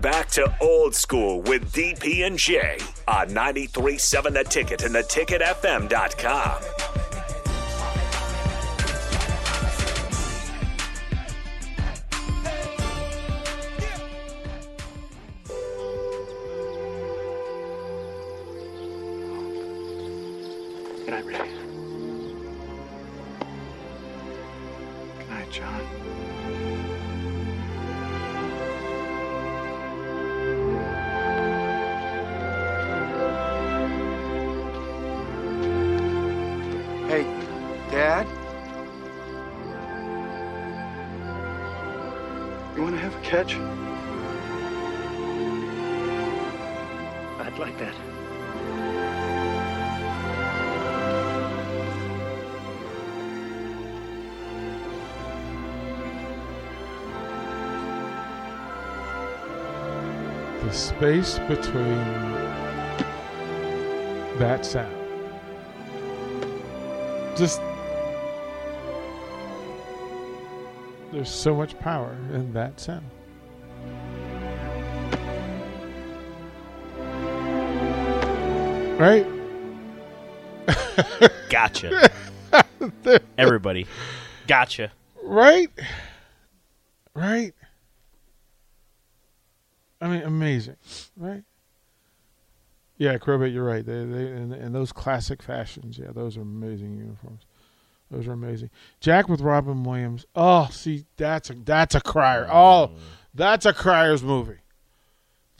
back to old school with DP and J on 93.7 The Ticket and theticketfm.com. Good night. Good night, John. You want to have a catch? I'd like that. the space between that sound. Just there's so much power in that sound. Right? Gotcha. Everybody. Gotcha. Right? Right? I mean, amazing, right? Yeah, Crowbait, you're right. They, they, and, and those classic fashions, yeah, those are amazing uniforms. Those are amazing. Jack with Robin Williams. Oh, see, that's a that's a crier. Oh, that's a crier's movie.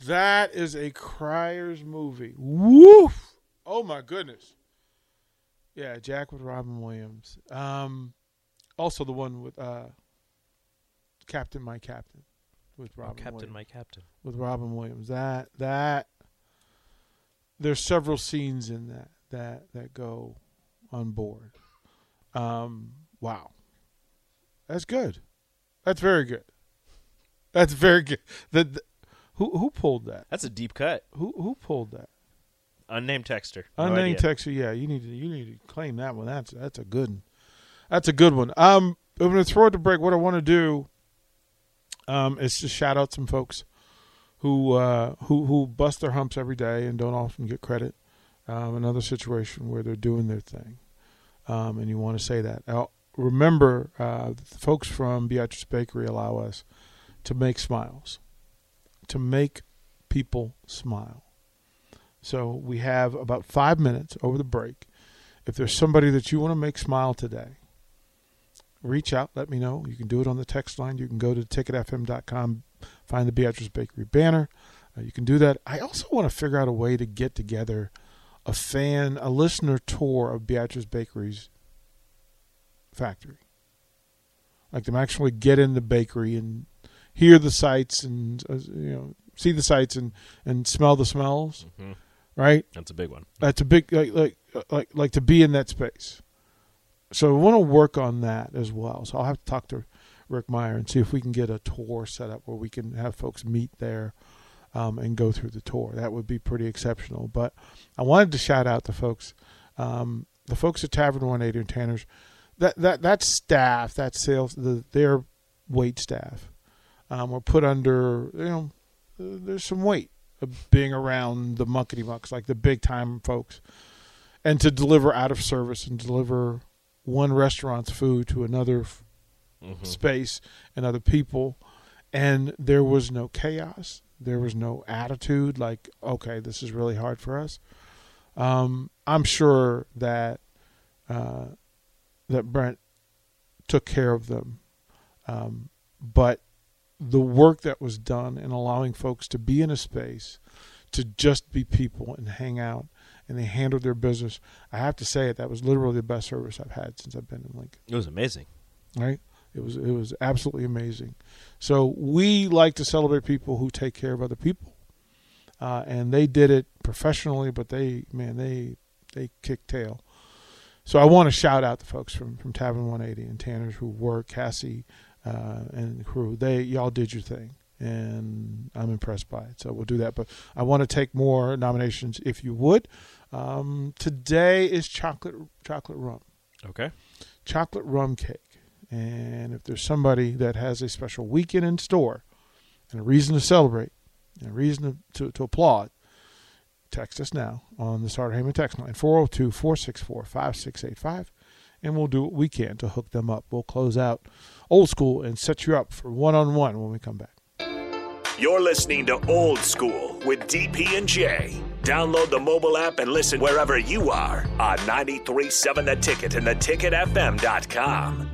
That is a crier's movie. Woof! Oh my goodness. Yeah, Jack with Robin Williams. Um, also the one with uh, Captain My Captain with Robin. Captain, Williams my captain. with Robin Williams. That that there's several scenes in that that that go on board. Um, wow, that's good. That's very good. That's very good. The, the- who who pulled that? That's a deep cut. Who who pulled that? Unnamed texter. No Unnamed idea. texter. Yeah, you need to you need to claim that one. That's that's a good one. That's a good one. Um, I'm going to throw it to break. What I want to do, um, is to shout out some folks who uh, who who bust their humps every day and don't often get credit. Um, another situation where they're doing their thing, um, and you want to say that. Now, remember, uh, the folks from Beatrice Bakery allow us to make smiles, to make people smile. So we have about five minutes over the break. If there's somebody that you want to make smile today, reach out, let me know. You can do it on the text line. You can go to ticketfm.com, find the Beatrice Bakery banner. Uh, you can do that. I also want to figure out a way to get together a fan, a listener tour of Beatrice Bakery's factory. Like them actually get in the bakery and hear the sights and uh, you know see the sights and and smell the smells, Mhm. right? That's a big one. That's a big like like like like to be in that space. So we want to work on that as well. So I'll have to talk to Rick Meyer and see if we can get a tour set up where we can have folks meet there um, and go through the tour. That would be pretty exceptional. But I wanted to shout out the folks, um, the folks at Tavern 180 and Tanner's. That that that staff, that sales, the, their wait staff, um, were put under. You know, there's some weight of being around the muckety mucks, like the big time folks, and to deliver out of service and deliver one restaurant's food to another Mhm. space and other people, and there was no chaos. There was no attitude like, okay, this is really hard for us. Um, I'm sure that uh, that Brent took care of them, um, but the work that was done in allowing folks to be in a space to just be people and hang out and they handled their business. I have to say it, that was literally the best service I've had since I've been in Lincoln. It was amazing. Right? It was it was absolutely amazing. So we like to celebrate people who take care of other people, uh, and they did it professionally. But they man they they kicked tail. So I want to shout out the folks from from Tavern 180 and Tanner's who work, Cassie uh, and the crew. They y'all did your thing, and I'm impressed by it. So we'll do that. But I want to take more nominations if you would. Um, today is chocolate chocolate rum Okay. chocolate rum cake. And if there's somebody that has a special weekend in store and a reason to celebrate, and a reason to, to, to applaud, text us now on the Sartor Hamann text line 402 464 5685 and we'll do what we can to hook them up. We'll close out old school and set you up for one on one when we come back. You're listening to Old School with DP and J. Download the mobile app and listen wherever you are on 937 The Ticket and theticketfm.com.